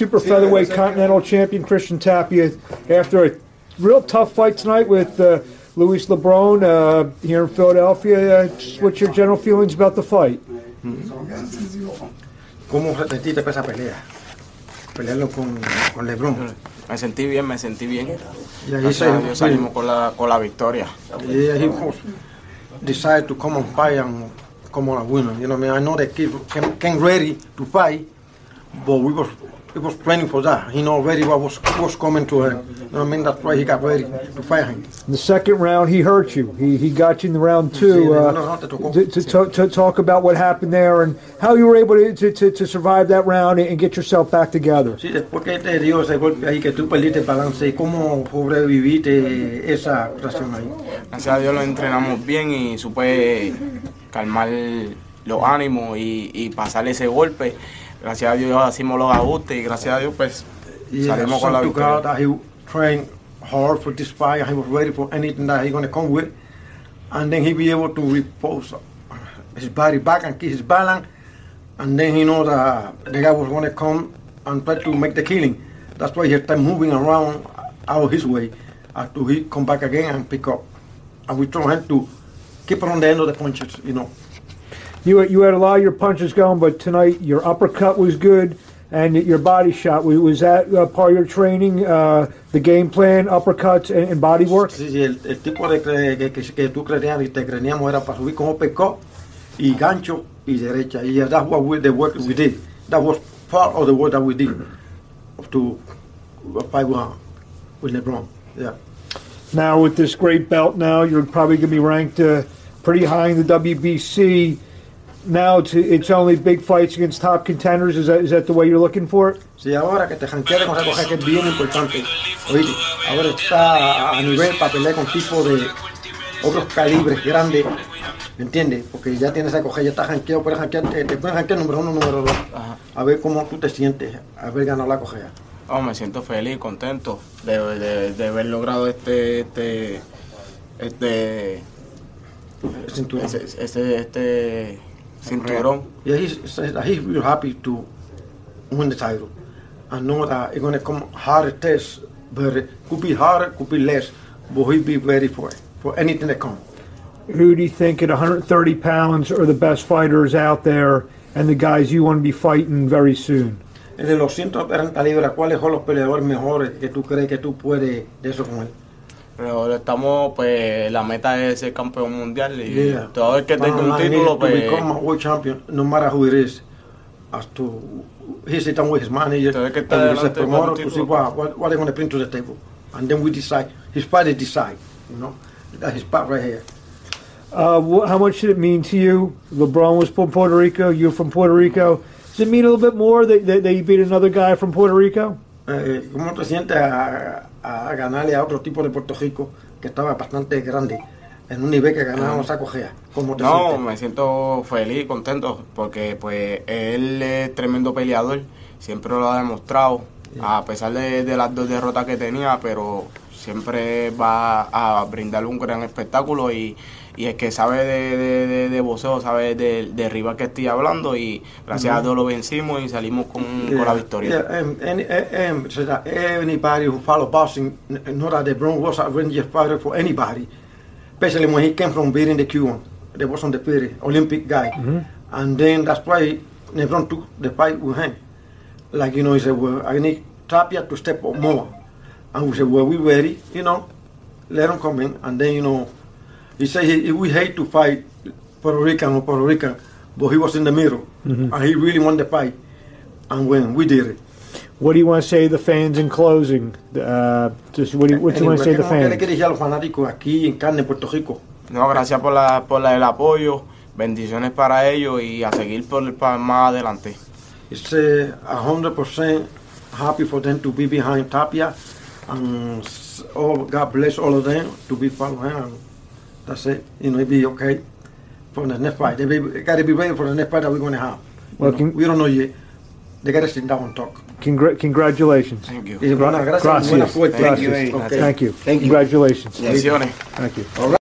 super featherweight continental champion Christian Tapia after a real tough fight tonight with uh, Luis Lebron uh, here in Philadelphia. Uh, what's your general feelings about the fight? ¿Cómo te sentiste con esa pelea? Pelearlo con, con LeBron. Me sentí bien, me sentí bien. Y ahí Gracias se- a Dios salimos con la, con la victoria. Yeah, he was decided to come and fight and come on a winner. You know, what I mean, I know the kid came, came ready to fight, but we was he was training for that. He know already what was was coming to him. You know what I mean? That's why he got ready to fight him. In the second round, he hurt you. He, he got you in the round two. Uh, to, to, to, talk about what happened there and how you were able to, to, to, to survive that round and get yourself back together. Sí, después que te dio ese golpe ahí que tú perdiste el balance, ¿y cómo sobreviviste esa actuación ahí? Gracias a Dios lo entrenamos bien y supe calmar los ánimos y, y pasar ese golpe. Gracias a Dios hicimos los ajustes y gracias a Dios pues salimos con la victoria. that he trained hard for this fight and he was ready for anything that he to come with. And then he be able to repose his body back and keep his balance. And then he know that the guy was going to come and try to make the killing. That's why he started moving around out his way until he come back again and pick up. And we try him to keep on the end of the punches, you know. You, you had a lot of your punches going, but tonight your uppercut was good and your body shot. Was that uh, part of your training, uh, the game plan, uppercuts and, and body work? Sí, sí, el, el tipo de que, que, que tú creías y te creíamos era para subir como pecó y gancho y derecha. Y that's what we, the work we did. That was part of the work that we did to fight with, with LeBron. Yeah. Now with this great belt, now you're probably going to be ranked uh, pretty high in the WBC. Now it's, it's only big fights against top contenders. Is that is that the way you're looking for it? Sí, ahora que te janqueas con esa cosa que es bien importante. Oíste, ahora está a nivel para pelear con tipos de otros calibres grandes. ¿Me entiendes? Porque ya tienes esa coger, ya está janqueado, puedes janquear, te, te pueden janquear número uno, número dos. Ajá. A ver cómo tú te sientes, haber ganado la cogea. Oh, me siento feliz, contento de, de- de haber logrado este este este ese- ese- este cinturón. Yeah, he's says that he's real happy to win the title. I know that it's gonna come hard test, but it could be harder, could be less, but he'll be ready for it, for anything that comes. Who do you think at 130 pounds are the best fighters out there, and the guys you want to be fighting very soon? De los 130 libras, ¿cuáles son los peleadores mejores que tú crees que tú puedes de eso con él? Pero estamos, pues, la meta es ser campeón mundial y Yeah. todo el que tenga un título, pues, to become a world champion, no matter who it is, as to he's sitting with his manager, Todo el que está and his un to see título. what, what, what they're going to bring to the table, and then we decide. His party decide, you know, that's his part right here. Uh, how much did it mean to you? LeBron was from Puerto Rico. You're from Puerto Rico. Does it mean a little bit more that, that, that you beat another guy from Puerto Rico? Eh, ¿Cómo te sientes a, ganarle a otro tipo de Puerto Rico que estaba bastante grande, en un nivel que ganábamos a cogea? ¿Cómo te no, sientes? me siento feliz, contento, porque pues él es tremendo peleador, siempre lo ha demostrado, a pesar de, de las dos derrotas que tenía, pero siempre va a brindar un gran espectáculo y, y el que sabe de, de, de, de boxeo, sabe de, de rival que estoy hablando y gracias a Dios lo vencimos y salimos con, con la victoria. Yeah, and, and, and so that anybody who follow boxing kn- know that LeBron was a range fighter for anybody, especially when he came from beating the Cuban. There was on the pity, Olympic guy. And then that's why LeBron took the fight with him. Like, you know, he said, well, I need Tapia to step up more. And we said, well, we ready, you know, let him come in. And then, you know, he said he, he- we hate to fight Puerto Rican or Puerto Rican, but he was in the middle. And he really won the fight. And when we did it. What do you want to say to the fans in closing? Uh, just what do you, what do you want to say to the ¿Qué le fans? quiere decir a los fanáticos aquí en carne en Puerto Rico? No, gracias por, la, por la- el apoyo, bendiciones para ellos y a seguir por, para más adelante. It's uh, 100% happy for them to be behind Tapia. And s- oh, God bless all of them to be following him. And that's it. You know, it'll be okay for the next fight. They be, got to be ready for the next fight that we're going to have. You Well, know, can- we don't know yet. They got to sit down and talk. Congr- congratulations. Thank you. Y gracias. Gracias. Thank you. Eh. Okay. Thank you. Thank you. Congratulations. Bendiciones. Thank you. All right.